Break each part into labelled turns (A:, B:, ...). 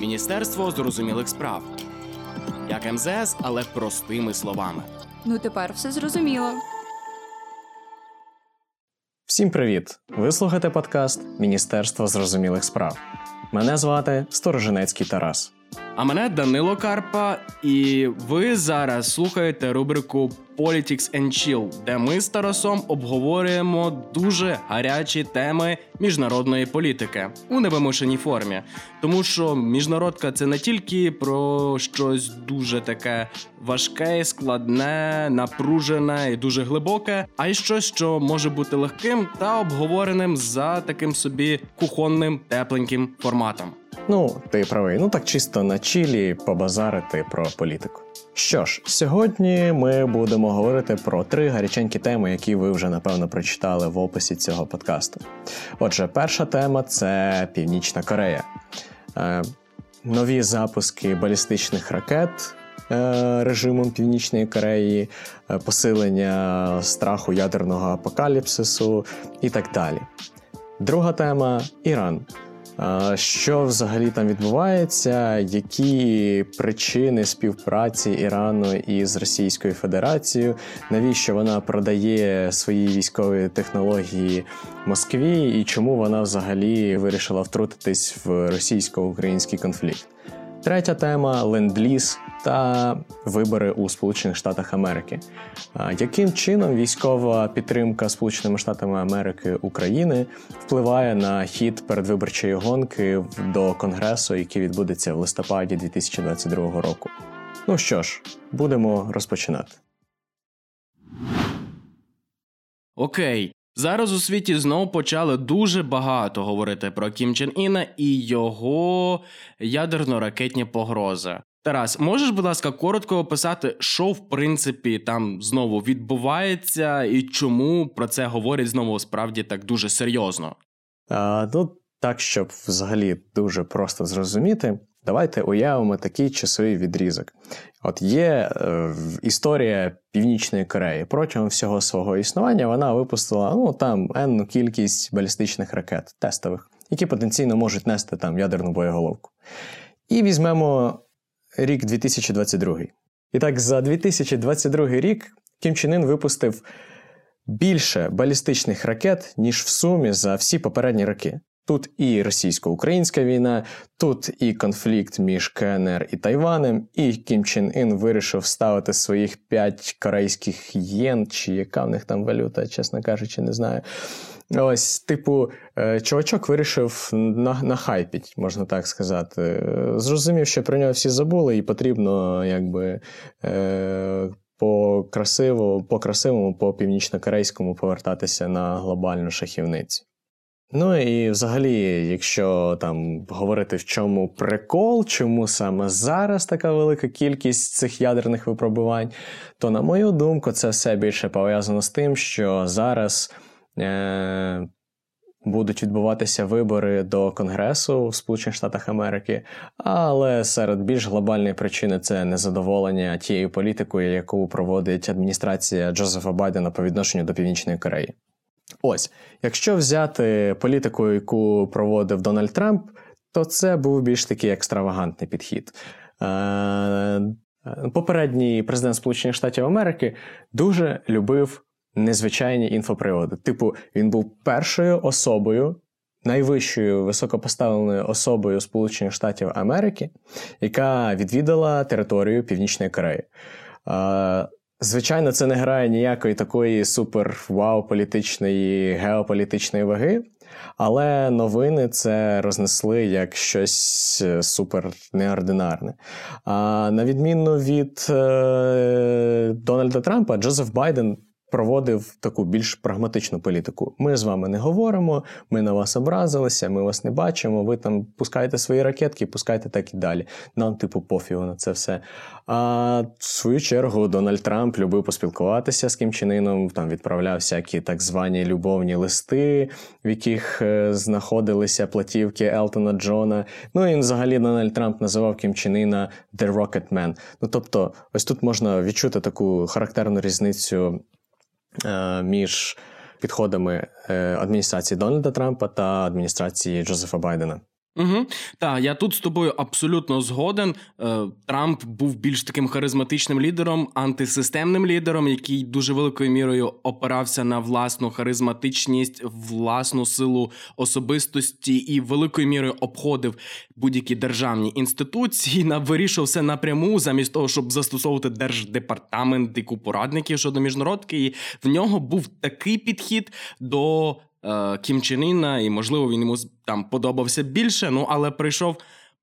A: Міністерство зрозумілих справ. Як МЗС, але простими словами.
B: Ну тепер все зрозуміло.
C: Всім привіт! Ви слухаєте подкаст Міністерство зрозумілих справ. Мене звати Сторожинецький Тарас.
A: А мене Данило Карпа, і ви зараз слухаєте рубрику Politics and Chill, де ми з Тарасом обговорюємо дуже гарячі теми міжнародної політики у невимушеній формі. Тому що міжнародка це не тільки про щось дуже таке важке, складне, напружене і дуже глибоке, а й щось, що може бути легким та обговореним за таким собі кухонним тепленьким форматом.
C: Ну, ти правий, ну так чисто на чілі побазарити про політику. Що ж, сьогодні ми будемо говорити про три гаряченькі теми, які ви вже напевно прочитали в описі цього подкасту. Отже, перша тема це Північна Корея. Е, нові запуски балістичних ракет е, режимом Північної Кореї, е, посилення страху ядерного апокаліпсису і так далі. Друга тема Іран. Що взагалі там відбувається? Які причини співпраці Ірану із Російською Федерацією? Навіщо вона продає свої військові технології Москві, і чому вона взагалі вирішила втрутитись в російсько-український конфлікт? Третя тема ленд-ліз та вибори у Сполучених Штатах Америки. Яким чином військова підтримка Сполученими Штатами Америки України впливає на хід передвиборчої гонки до Конгресу, який відбудеться в листопаді 2022 року? Ну що ж, будемо розпочинати.
A: Окей, зараз у світі знову почали дуже багато говорити про Кім Чен Іна і його ядерно-ракетні погрози. Тарас, можеш, будь ласка, коротко описати, що в принципі там знову відбувається, і чому про це говорять знову справді так дуже серйозно?
C: А, ну, так, щоб взагалі дуже просто зрозуміти, давайте уявимо такий часовий відрізок. От є е, історія Північної Кореї. Протягом всього свого існування вона випустила ну, там енну кількість балістичних ракет тестових, які потенційно можуть нести там ядерну боєголовку. І візьмемо рік 2022. І так, за 2022 рік Кім Чен Ін випустив більше балістичних ракет, ніж в сумі за всі попередні роки. Тут і російсько-українська війна, тут і конфлікт між КНР і Тайванем, і Кім Чен Ін вирішив ставити своїх 5 корейських єн, чи яка в них там валюта, чесно кажучи, не знаю. Ось, типу, е, чувачок вирішив на, нахайпіть, можна так сказати. Зрозумів, що про нього всі забули, і потрібно, якби. Е, по красиво, по красивому, по північно-корейському повертатися на глобальну шахівницю. Ну і взагалі, якщо там говорити в чому прикол, чому саме зараз така велика кількість цих ядерних випробувань, то, на мою думку, це все більше пов'язано з тим, що зараз е- будуть відбуватися вибори до Конгресу в Сполучених Штатах Америки, але серед більш глобальної причини це незадоволення тією політикою, яку проводить адміністрація Джозефа Байдена по відношенню до Північної Кореї. Ось, якщо взяти політику, яку проводив Дональд Трамп, то це був більш такий екстравагантний підхід. Е, Попередній президент Сполучених Штатів Америки дуже любив незвичайні інфоприводи. Типу, він був першою особою, найвищою високопоставленою особою Сполучених Штатів Америки, яка відвідала територію Північної Кореї. Е, Звичайно, це не грає ніякої такої супер-вау політичної геополітичної ваги, але новини це рознесли як щось супер неординарне. А на відміну від е, Дональда Трампа, Джозеф Байден проводив таку більш прагматичну політику. Ми з вами не говоримо, ми на вас образилися, ми вас не бачимо. Ви там пускаєте свої ракетки, пускайте так і далі. Нам, типу, пофігу на це все. А в свою чергу Дональд Трамп любив поспілкуватися з Кім Чен там відправляв всякі так звані любовні листи, в яких е, знаходилися платівки Елтона Джона. Ну і взагалі Дональд Трамп називав Кім Чен The Rocket Man. Ну тобто, ось тут можна відчути таку характерну різницю між підходами е, адміністрації Дональда Трампа та адміністрації Джозефа Байдена.
A: Угу. Так, я тут з тобою абсолютно згоден. Е, Трамп був більш таким харизматичним лідером, антисистемним лідером, який дуже великою мірою опирався на власну харизматичність, власну силу особистості і великою мірою обходив будь-які державні інституції, на вирішив все напряму, замість того, щоб застосовувати держдепартамент і купу радників щодо міжнародки. І в нього був такий підхід до Кім Чен Іна, і можливо він йому там подобався більше. Ну але прийшов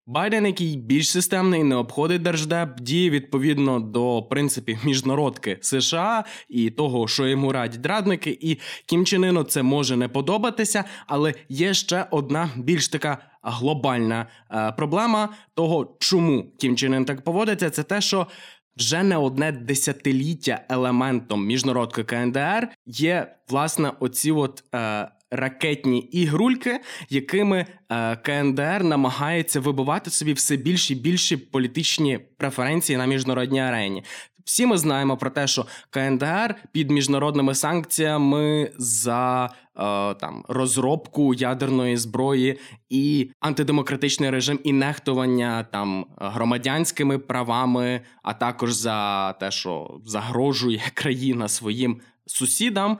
A: Байден, який більш системний, не обходить держдеп, діє відповідно до принципів міжнародки США і того, що йому радять радники, і Кім Чен Іну це може не подобатися, але є ще одна більш така глобальна е, проблема того, чому Кім Чен Ін так поводиться, це те, що вже не одне десятиліття елементом міжнародки КНДР є власне оці от. Е, Ракетні ігрульки, якими е, КНДР намагається вибивати собі все більші і більші політичні преференції на міжнародній арені. Всі ми знаємо про те, що КНДР під міжнародними санкціями за там розробку ядерної зброї і антидемократичний режим і нехтування там громадянськими правами, а також за те, що загрожує країна своїм сусідам.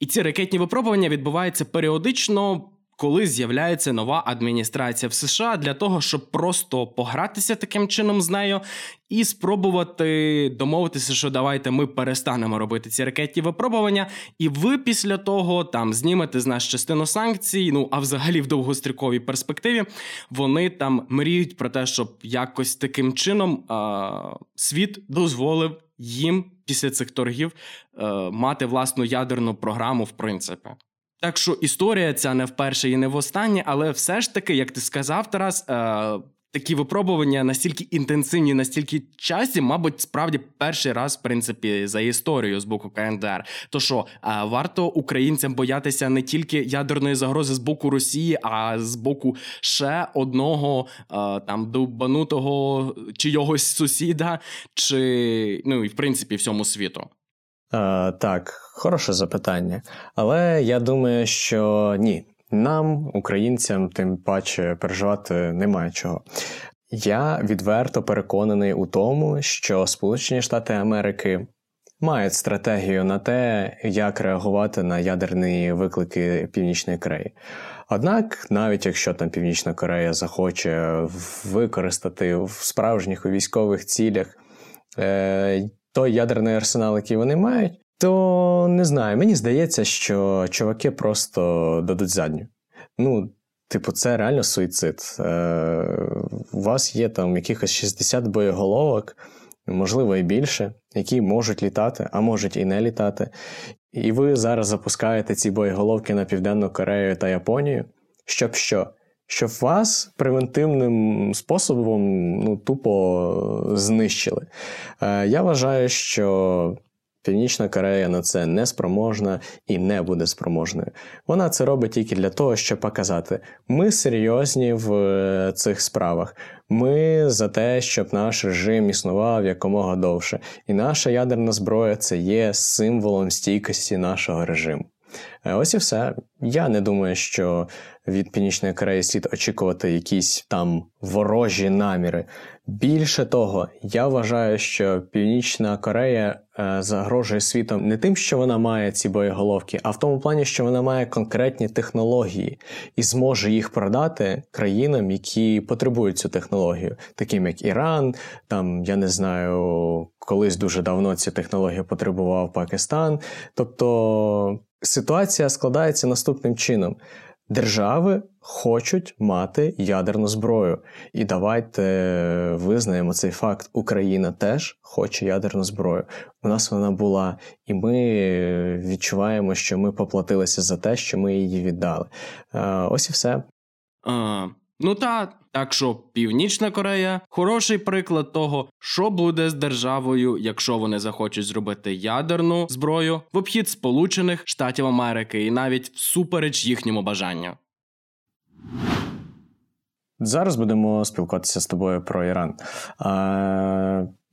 A: І ці ракетні випробування відбуваються періодично коли з'являється нова адміністрація в США для того, щоб просто погратися таким чином з нею і спробувати домовитися, що давайте ми перестанемо робити ці ракетні випробування, і ви після того там знімете з нас частину санкцій. Ну а взагалі в довгостроковій перспективі вони там мріють про те, щоб якось таким чином а, світ дозволив їм після цих торгів е, мати власну ядерну програму, в принципі. Так що історія ця не вперше і не в останнє, але все ж таки, як ти сказав, Тарас, е, такі випробування настільки інтенсивні, настільки часі, мабуть, справді перший раз, в принципі, за історію з боку КНДР. То що е, варто українцям боятися не тільки ядерної загрози з боку Росії, а з боку ще одного е, там довбанутого чийогось сусіда, чи ну і в принципі всьому світу.
C: Е, так, хороше запитання. Але я думаю, що ні. Нам, українцям, тим паче переживати немає чого. Я відверто переконаний у тому, що Сполучені Штати Америки мають стратегію на те, як реагувати на ядерні виклики Північної Кореї. Однак, навіть якщо там Північна Корея захоче використати в справжніх військових цілях е, той ядерний арсенал, який вони мають, то не знаю. Мені здається, що чуваки просто дадуть задню. Ну, типу, це реально суїцид. Е, У вас є там якихось 60 боєголовок, можливо, і більше, які можуть літати, а можуть і не літати. І ви зараз запускаєте ці боєголовки на Південну Корею та Японію, щоб що? Щоб вас превентивним способом ну, тупо знищили. Е, Я вважаю, що. Північна Корея на це не спроможна і не буде спроможною. Вона це робить тільки для того, щоб показати, ми серйозні в е, цих справах. Ми за те, щоб наш режим існував якомога довше. І наша ядерна зброя це є символом стійкості нашого режиму. Е, ось і все. Я не думаю, що від Північної Кореї слід очікувати якісь там ворожі наміри. Більше того, я вважаю, що Північна Корея е, загрожує світом не тим, що вона має ці боєголовки, а в тому плані, що вона має конкретні технології і зможе їх продати країнам, які потребують цю технологію, таким як Іран, там я не знаю, колись дуже давно цю технологію потребував Пакистан. Тобто ситуація складається наступним чином. Держави хочуть мати ядерну зброю. І давайте визнаємо цей факт. Україна теж хоче ядерну зброю. У нас вона була, і ми відчуваємо, що ми поплатилися за те, що ми її віддали. Ось і все.
A: Ну та так що Північна Корея хороший приклад того, що буде з державою, якщо вони захочуть зробити ядерну зброю в обхід Сполучених Штатів Америки і навіть всупереч їхньому бажанню.
C: Зараз будемо спілкуватися з тобою про Іран.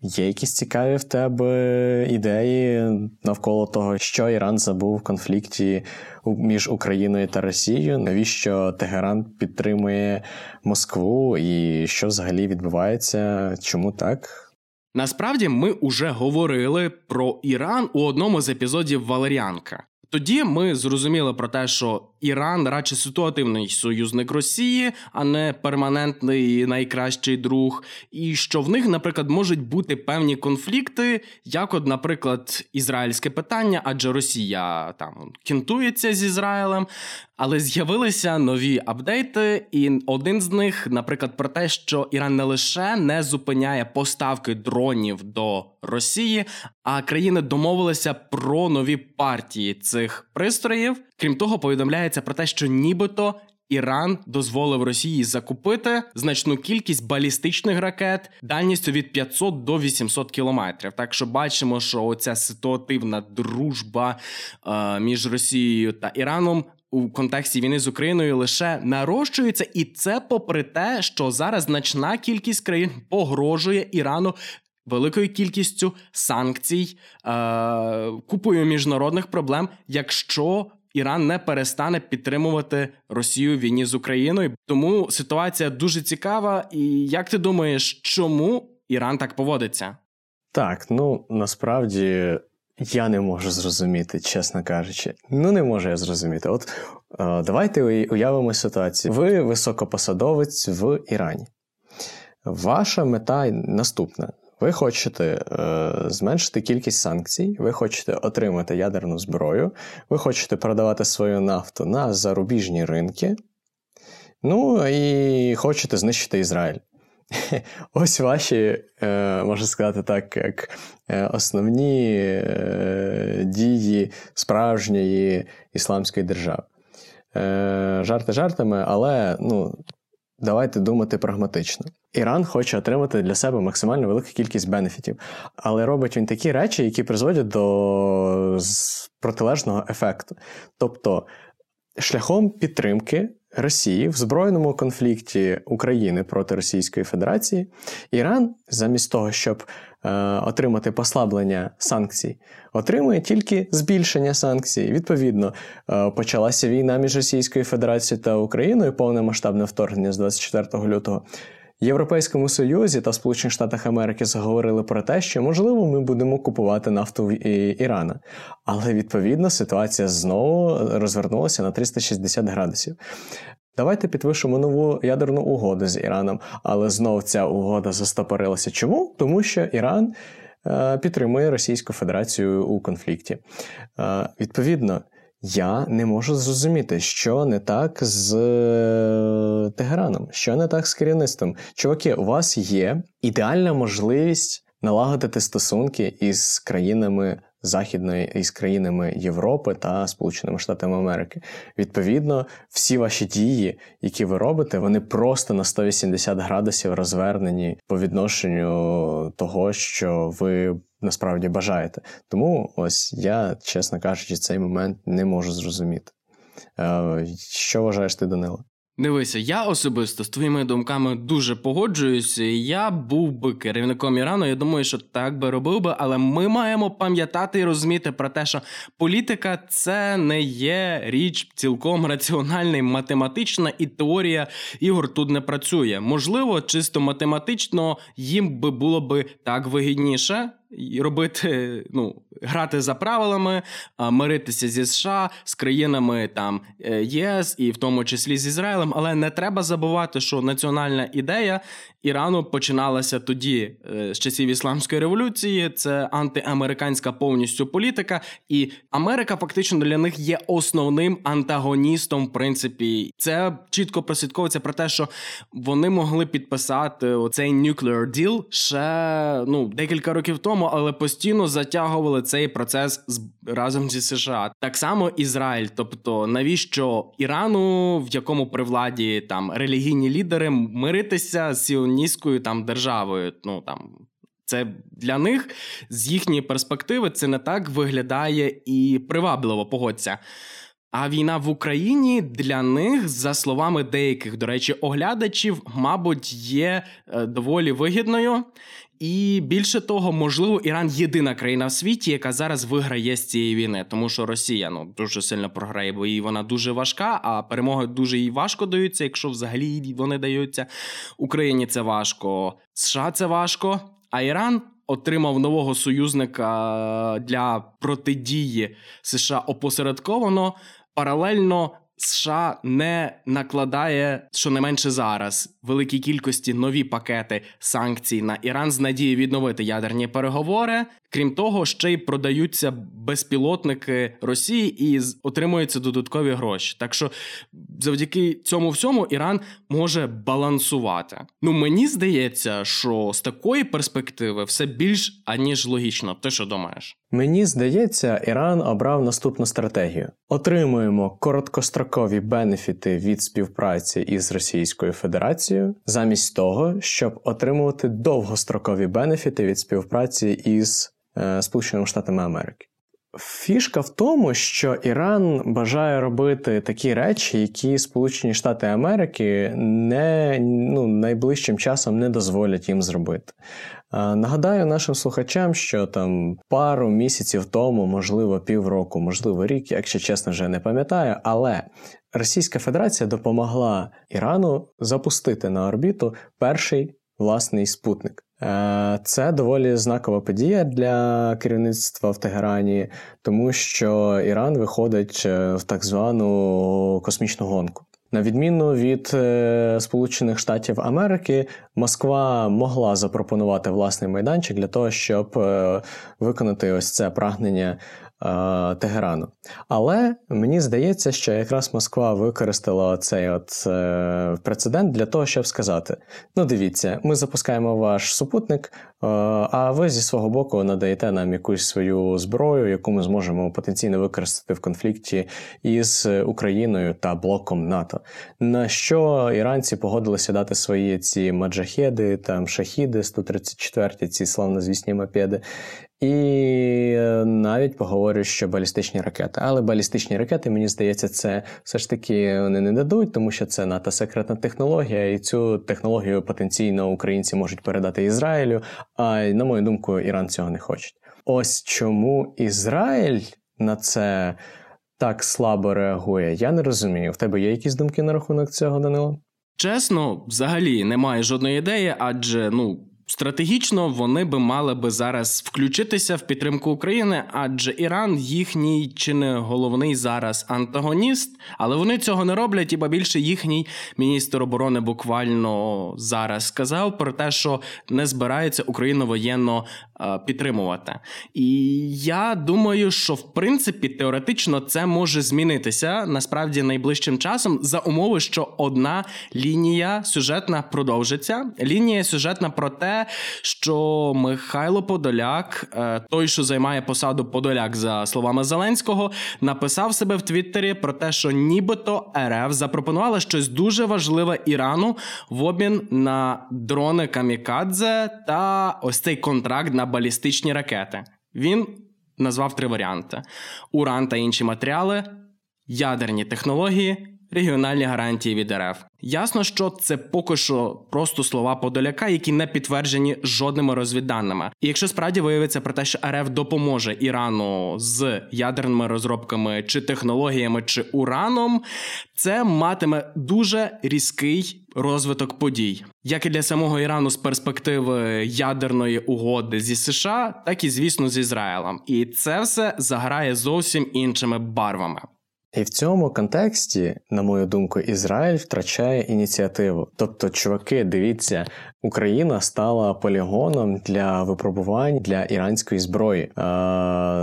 C: Є якісь цікаві в тебе ідеї навколо того, що Іран забув в конфлікті між Україною та Росією? Навіщо Тегеран підтримує Москву і що взагалі відбувається? Чому так?
A: Насправді ми вже говорили про Іран у одному з епізодів Валеріанка. Тоді ми зрозуміли про те, що Іран радше ситуативний союзник Росії, а не перманентний найкращий друг, і що в них, наприклад, можуть бути певні конфлікти, як, от, наприклад, ізраїльське питання, адже Росія там кінтується з Ізраїлем. Але з'явилися нові апдейти, і один з них, наприклад, про те, що Іран не лише не зупиняє поставки дронів до Росії, а країни домовилися про нові партії цих пристроїв. Крім того, повідомляється про те, що нібито. Іран дозволив Росії закупити значну кількість балістичних ракет дальністю від 500 до 800 кілометрів. Так що бачимо, що оця ситуативна дружба е, між Росією та Іраном у контексті війни з Україною лише нарощується, і це попри те, що зараз значна кількість країн погрожує Ірану. Великою кількістю санкцій, е, купою міжнародних проблем, якщо Іран не перестане підтримувати Росію в війні з Україною. Тому ситуація дуже цікава. І як ти думаєш, чому Іран так поводиться?
C: Так, ну насправді я не можу зрозуміти, чесно кажучи. Ну, не можу я зрозуміти. От е, давайте уявимо ситуацію. Ви високопосадовець в Ірані. Ваша мета наступна. Ви хочете е, зменшити кількість санкцій, ви хочете отримати ядерну зброю, ви хочете продавати свою нафту на зарубіжні ринки. Ну і хочете знищити Ізраїль. Ось ваші, е, можна сказати так, як е, основні е, дії справжньої ісламської держави. Жарти жартами, але ну, давайте думати прагматично. Іран хоче отримати для себе максимально велику кількість бенефітів, але робить він такі речі, які призводять до протилежного ефекту. Тобто, шляхом підтримки Росії в збройному конфлікті України проти Російської Федерації Іран, замість того, щоб отримати послаблення санкцій, отримує тільки збільшення санкцій. Відповідно, е, почалася війна між Російською Федерацією та Україною, повномасштабне вторгнення з 24 лютого. Європейському Союзі та Сполучених Штатах Америки заговорили про те, що можливо ми будемо купувати нафту в Ірана. Але відповідно ситуація знову розвернулася на 360 градусів. Давайте підпишемо нову ядерну угоду з Іраном, але знов ця угода застопорилася. Чому? Тому що Іран е, підтримує Російську Федерацію у конфлікті. Е, відповідно. Я не можу зрозуміти, що не так з е, Тегераном, що не так з керівництвом. Чуваки, у вас є ідеальна можливість налагодити стосунки із країнами Західної із країнами Європи та Сполученими Штатами Америки. Відповідно, всі ваші дії, які ви робите, вони просто на 180 градусів розвернені по відношенню того, що ви насправді бажаєте. Тому ось я, чесно кажучи, цей момент не можу зрозуміти. Е, що вважаєш ти, Данило?
A: Дивися, я особисто з твоїми думками дуже погоджуюся. Я був би керівником Ірану. Я думаю, що так би робив би, але ми маємо пам'ятати і розуміти про те, що політика це не є річ цілком раціональна, математична, і теорія ігор тут не працює. Можливо, чисто математично їм би було би так вигідніше робити, ну, грати за правилами, миритися зі США з країнами там е, ЄС і в тому числі з Ізраїлем. Але не треба забувати, що національна ідея Ірану починалася тоді е, з часів ісламської революції. Це антиамериканська повністю політика, і Америка фактично для них є основним антагоністом. В принципі, це чітко прослідковується про те, що вони могли підписати оцей nuclear deal ще ну декілька років тому, але постійно затягували цей процес з разом зі США. Так само Ізраїль, тобто навіщо Ірану, в якому при владі там релігійні лідери миритися з сіоністською там державою? Ну там. Це для них з їхньої перспективи це не так виглядає і привабливо погодься. А війна в Україні для них, за словами деяких, до речі, оглядачів, мабуть, є доволі вигідною. І більше того, можливо, Іран єдина країна в світі, яка зараз виграє з цієї війни, тому що Росія ну дуже сильно програє, бо їй вона дуже важка, а перемоги дуже їй важко даються. Якщо взагалі вони даються Україні, це важко, США це важко, а Іран. Отримав нового союзника для протидії США опосередковано паралельно США не накладає щонайменше зараз великій кількості нові пакети санкцій на Іран з надією відновити ядерні переговори. Крім того, ще й продаються безпілотники Росії і отримуються додаткові гроші. Так що завдяки цьому всьому Іран може балансувати. Ну мені здається, що з такої перспективи все більш аніж логічно. Ти що думаєш?
C: Мені здається, Іран обрав наступну стратегію: отримуємо короткострокові бенефіти від співпраці із Російською Федерацією, замість того, щоб отримувати довгострокові бенефіти від співпраці із е, Сполученими Штатами Америки. Фішка в тому, що Іран бажає робити такі речі, які Сполучені Штати Америки не ну, найближчим часом не дозволять їм зробити. Нагадаю нашим слухачам, що там пару місяців тому, можливо, півроку, можливо, рік, якщо чесно, вже не пам'ятаю, але Російська Федерація допомогла Ірану запустити на орбіту перший власний спутник. Е, це доволі знакова подія для керівництва в Тегерані, тому що Іран виходить е, в так звану космічну гонку. На відміну від е, Сполучених Штатів Америки, Москва могла запропонувати власний майданчик для того, щоб виконати ось це прагнення Тегерану. Але мені здається, що якраз Москва використала цей от е, прецедент для того, щоб сказати: ну, дивіться, ми запускаємо ваш супутник, е, а ви зі свого боку надаєте нам якусь свою зброю, яку ми зможемо потенційно використати в конфлікті із Україною та блоком НАТО. На що іранці погодилися дати свої ці маджахеди, там шахіди, 134 ці славнозвісні мопеди. І е, навіть поговорю, що балістичні ракети. Але балістичні ракети, мені здається, це все ж таки вони не дадуть, тому що це НАТО секретна технологія, і цю технологію потенційно українці можуть передати Ізраїлю. А на мою думку, Іран цього не хоче. Ось чому Ізраїль на це так слабо реагує. Я не розумію. В тебе є якісь думки на рахунок цього, Данило?
A: Чесно, взагалі немає жодної ідеї, адже ну Стратегічно вони би мали би зараз включитися в підтримку України, адже Іран їхній чи не головний зараз антагоніст, але вони цього не роблять, іба більше їхній міністр оборони буквально зараз сказав про те, що не збирається Україну воєнно е, підтримувати. І я думаю, що в принципі теоретично це може змінитися насправді найближчим часом за умови, що одна лінія сюжетна продовжиться. Лінія сюжетна про те що Михайло Подоляк, е, той, що займає посаду Подоляк, за словами Зеленського, написав себе в Твіттері про те, що нібито РФ запропонувала щось дуже важливе Ірану в обмін на дрони Камікадзе та ось цей контракт на балістичні ракети. Він назвав три варіанти: Уран та інші матеріали, ядерні технології регіональні гарантії від РФ. Ясно, що це поки що просто слова Подоляка, які не підтверджені жодними розвідданими. І якщо справді виявиться про те, що РФ допоможе Ірану з ядерними розробками чи технологіями чи ураном, це матиме дуже різкий розвиток подій, як і для самого Ірану з перспективи ядерної угоди зі США, так і звісно з Ізраїлем. І це все заграє зовсім іншими барвами.
C: І в цьому контексті, на мою думку, Ізраїль втрачає ініціативу. Тобто, чуваки, дивіться, Україна стала полігоном для випробувань для іранської зброї. Е,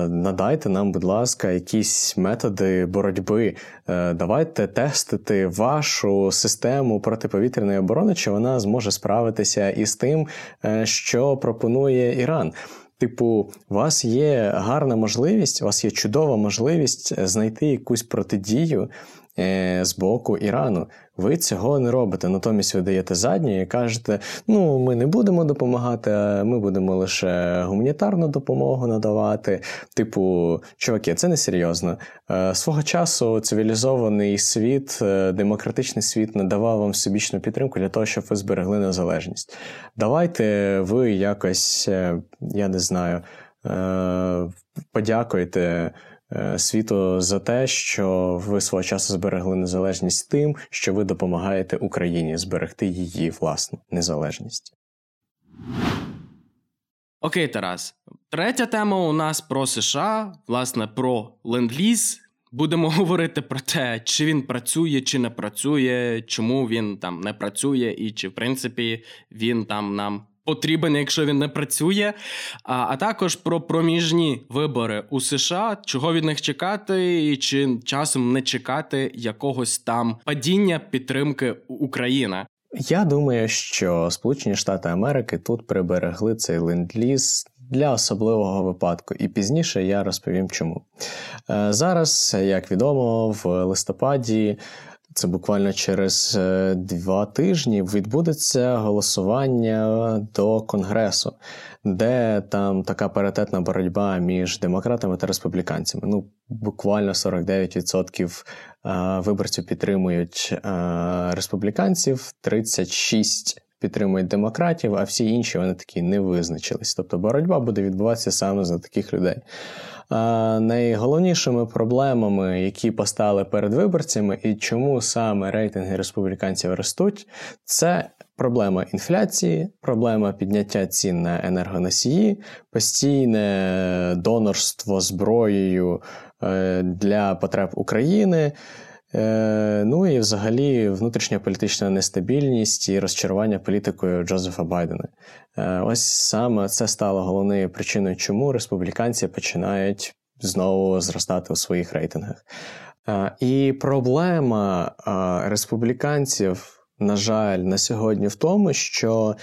C: надайте нам, будь ласка, якісь методи боротьби. Е, давайте тестити вашу систему протиповітряної оборони, чи вона зможе справитися із тим, е, що пропонує Іран. Типу, у вас є гарна можливість, у вас є чудова можливість е, знайти якусь протидію е, з боку Ірану. Ви цього не робите. Натомість ви даєте задню і кажете: ну, ми не будемо допомагати, ми будемо лише гуманітарну допомогу надавати. Типу, чуваки, це не серйозно. Е, свого часу цивілізований світ, е, демократичний світ надавав вам всебічну підтримку для того, щоб ви зберегли незалежність. Давайте ви якось, е, я не знаю, подякуйте. Світу за те, що ви свого часу зберегли незалежність тим, що ви допомагаєте Україні зберегти її власну незалежність.
A: Окей, Тарас. Третя тема у нас про США, власне, про ленд-ліз. Будемо говорити про те, чи він працює, чи не працює, чому він там не працює, і чи в принципі він там нам потрібен, якщо він не працює. А а також про проміжні вибори у США, чого від них чекати, і чи часом не чекати якогось там падіння підтримки України.
C: Я думаю, що Сполучені Штати Америки тут приберегли цей ленд-ліз для особливого випадку, і пізніше я розповім чому. Е, зараз, як відомо, в листопаді. Це буквально через е, два тижні відбудеться голосування до Конгресу, де там така паритетна боротьба між демократами та республіканцями. Ну, буквально 49% виборців підтримують республіканців, 36% підтримують демократів, а всі інші вони такі не визначились. Тобто боротьба буде відбуватися саме за таких людей. Найголовнішими проблемами, які постали перед виборцями, і чому саме рейтинги республіканців ростуть, це проблема інфляції, проблема підняття цін на енергоносії, постійне донорство зброєю е, для потреб України. Е, ну і взагалі внутрішня політична нестабільність і розчарування політикою Джозефа Байдена. Е, ось саме це стало головною причиною, чому республіканці починають знову зростати у своїх рейтингах. Е, і проблема республіканців. На жаль, на сьогодні в тому, що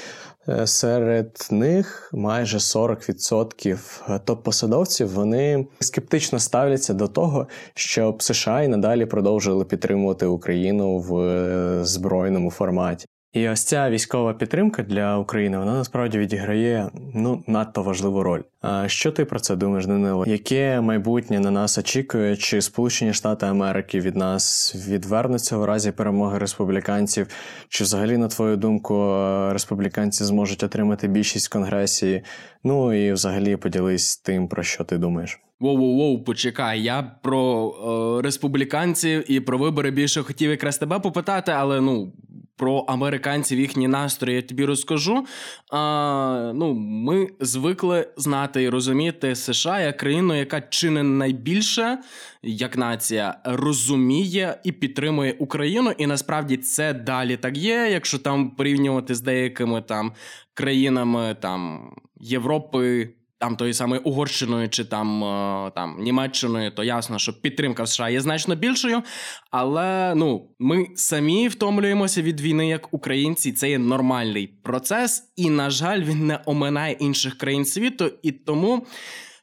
C: Е, серед них майже 40% топ-посадовців вони скептично ставляться до того, щоб США і надалі продовжили підтримувати Україну в е, збройному форматі. І ось ця військова підтримка для України вона насправді відіграє ну надто важливу роль. А що ти про це думаєш, Данило? Яке майбутнє на нас очікує? Чи Сполучені Штати Америки від нас відвернуться у разі перемоги республіканців? Чи взагалі, на твою думку, республіканці зможуть отримати більшість в конгресі? Ну і взагалі поділись тим, про що ти думаєш?
A: Воу-воу-воу, почекай. Я про е, республіканців і про вибори більше хотів якраз тебе попитати, але ну про американців їхні настрої я тобі розкажу. А, Ну, Ми звикли знати і розуміти США як країну, яка чи не найбільше як нація розуміє і підтримує Україну. І насправді це далі так є, якщо там порівнювати з деякими там країнами там Європи там тої самої Угорщиною чи там е, там Німеччиною, то ясно, що підтримка в США є значно більшою. Але ну ми самі втомлюємося від війни як українці. Це є нормальний процес, і на жаль, він не оминає інших країн світу. І тому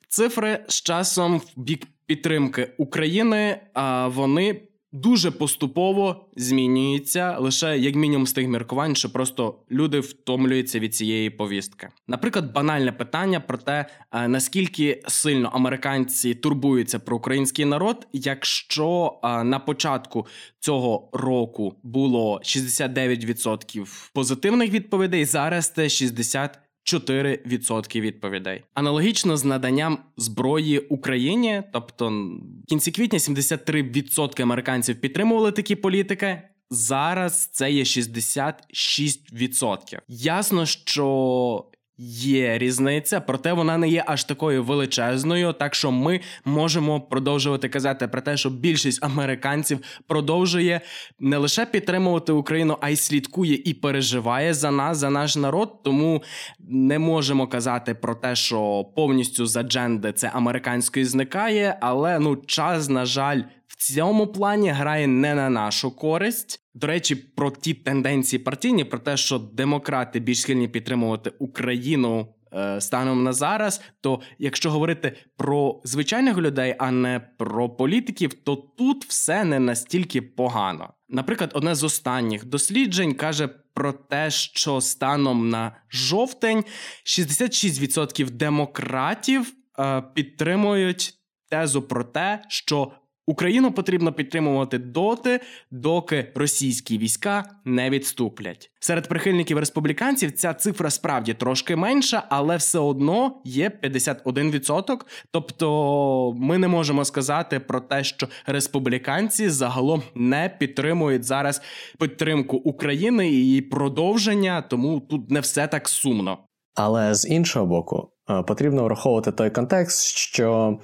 A: цифри з часом в бік підтримки України, а вони дуже поступово змінюється лише як мінімум з тих міркувань, що просто люди втомлюються від цієї повістки. Наприклад, банальне питання про те, е, наскільки сильно американці турбуються про український народ, якщо е, на початку цього року було 69% позитивних відповідей, зараз це 60%. 4% відповідей. Аналогічно з наданням зброї Україні, тобто в кінці квітня 73% американців підтримували такі політики. Зараз це є 66%. Ясно, що Є різниця, проте вона не є аж такою величезною. Так що ми можемо продовжувати казати про те, що більшість американців продовжує не лише підтримувати Україну, а й слідкує і переживає за нас, за наш народ. Тому не можемо казати про те, що повністю з адженди це американської зникає, але ну час, на жаль, цьому плані грає не на нашу користь. До речі, про ті тенденції партійні, про те, що демократи більш схильні підтримувати Україну е, станом на зараз, то якщо говорити про звичайних людей, а не про політиків, то тут все не настільки погано. Наприклад, одне з останніх досліджень каже про те, що станом на жовтень 66% демократів е, підтримують тезу про те, що Україну потрібно підтримувати доти, доки російські війська не відступлять. Серед прихильників республіканців ця цифра справді трошки менша, але все одно є 51%. Тобто ми не можемо сказати про те, що республіканці загалом не підтримують зараз підтримку України і її продовження, тому тут не все так сумно.
C: Але з іншого боку, е, потрібно враховувати той контекст, що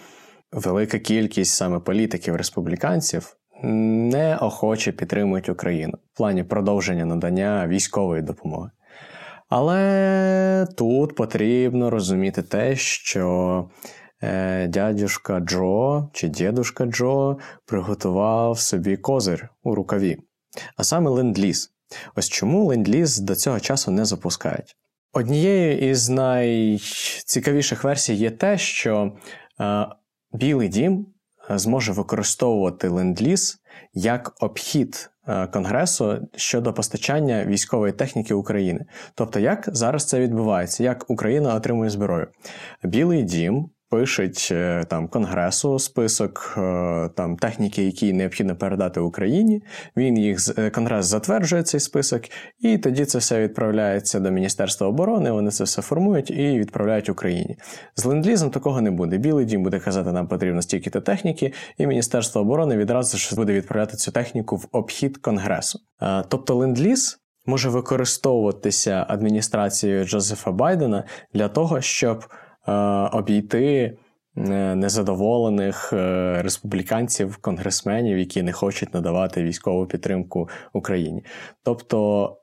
C: велика кількість саме політиків республіканців неохоче підтримують Україну в плані продовження надання військової допомоги. Але тут потрібно розуміти те, що е, дядюшка Джо чи дідушка Джо приготував собі козир у рукаві, а саме ленд-ліз. Ось чому ленд-ліз до цього часу не запускають. Однією із найцікавіших версій є те, що е, Білий дім е, зможе використовувати ленд-ліз як обхід е, Конгресу щодо постачання військової техніки України. Тобто, як зараз це відбувається, як Україна отримує зброю? Білий дім пишуть е, там Конгресу список е, там техніки, які необхідно передати Україні. Він їх е, Конгрес затверджує цей список, і тоді це все відправляється до Міністерства оборони. Вони це все формують і відправляють Україні. З ленд-лізом такого не буде. Білий дім буде казати, нам потрібно стільки-то техніки, і Міністерство оборони відразу ж буде відправляти цю техніку в обхід Конгресу. Тобто ленд-ліз може використовуватися адміністрацією Джозефа Байдена для того, щоб обійти е, незадоволених е, республіканців, конгресменів, які не хочуть надавати військову підтримку Україні. Тобто.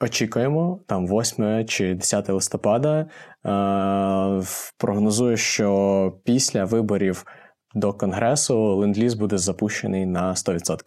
C: Очікуємо там 8 чи 10 листопада. Прогнозую, що після виборів до конгресу ленд-ліз буде запущений на 100%.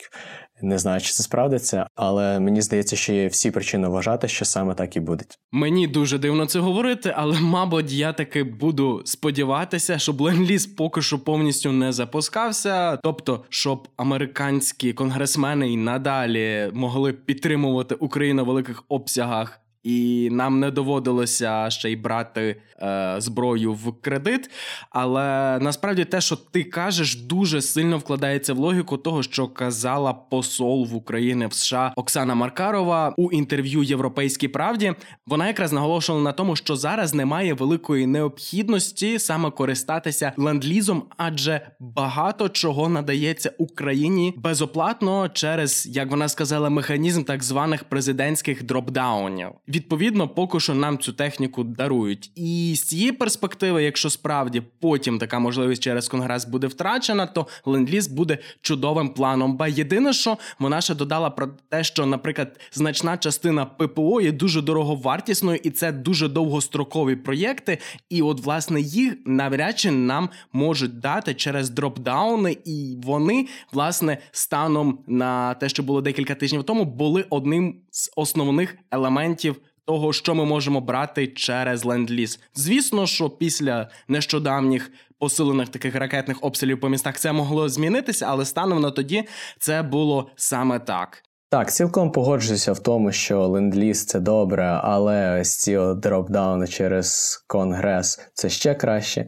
C: Не знаю, чи це справдиться, але мені здається, що є всі причини вважати, що саме так і буде.
A: Мені дуже дивно це говорити, але мабуть, я таки буду сподіватися, щоб ленд-ліз поки що повністю не запускався. Тобто, щоб американські конгресмени й надалі могли підтримувати Україну в великих обсягах і нам не доводилося ще й брати е, зброю в кредит. Але насправді те, що ти кажеш, дуже сильно вкладається в логіку того, що казала посол в Україні в США Оксана Маркарова у інтерв'ю Європейській правді. Вона якраз наголошувала на тому, що зараз немає великої необхідності саме користатися ленд-лізом, адже багато чого надається Україні безоплатно через, як вона сказала, механізм так званих президентських дропдаунів. Відповідно, поки що нам цю техніку дарують. І з цієї перспективи, якщо справді потім така можливість через конгрес буде втрачена, то ленд-ліз буде чудовим планом. Ба єдине, що вона ще додала про те, що, наприклад, значна частина ППО є дуже дороговартісною, і це дуже довгострокові проєкти. І, от, власне, їх навряд чи нам можуть дати через дропдауни, і вони, власне, станом на те, що було декілька тижнів тому, були одним з основних елементів того, що ми можемо брати через ленд-ліз. Звісно, що після нещодавніх посилених таких ракетних обстрілів по містах це могло змінитися, але станом на тоді це було саме так.
C: Так, цілком погоджуюся в тому, що ленд-ліз це добре, але ось ці дропдауни через конгрес це ще краще.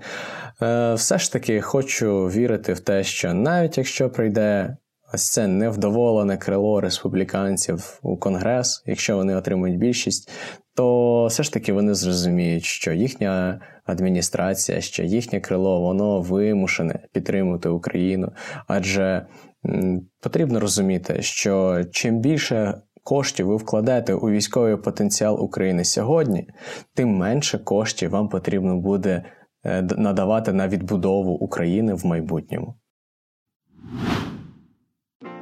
C: Е, Все ж таки хочу вірити в те, що навіть якщо прийде ось це невдоволене крило республіканців у Конгрес, якщо вони отримують більшість, то все ж таки вони зрозуміють, що їхня адміністрація, що їхнє крило, воно вимушене підтримувати Україну, адже потрібно розуміти, що чим більше коштів ви вкладаєте у військовий потенціал України сьогодні, тим менше коштів вам потрібно буде е, надавати на відбудову України в майбутньому.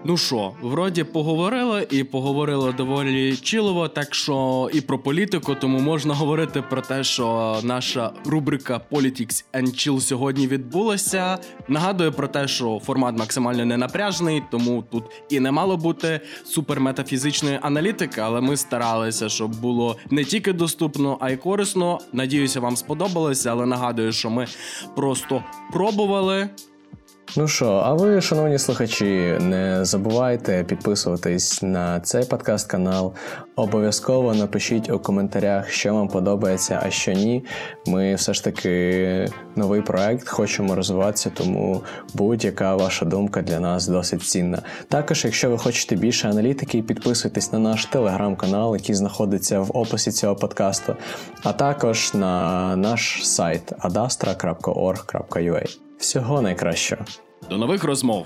A: Ну що, вроді поговорили і поговорили доволі чілово, так що і про політику, тому можна говорити про те, що наша рубрика Politics and Chill сьогодні відбулася. Нагадую про те, що формат максимально ненапряжний, тому тут і не мало бути суперметафізичної аналітики, але ми старалися, щоб було не тільки доступно, а й корисно. Надіюся, вам сподобалося, але нагадую, що ми просто пробували.
C: Ну що, а ви, шановні слухачі, не забувайте підписуватись на цей подкаст-канал. Обов'язково напишіть у коментарях, що вам подобається, а що ні. Ми все ж таки новий проект, хочемо розвиватися, тому будь-яка ваша думка для нас досить цінна. Також, якщо ви хочете більше аналітики, підписуйтесь на наш телеграм-канал, який знаходиться в описі цього подкасту, а також на наш сайт adastra.org.ua. Всього найкращого.
A: До нових розмов!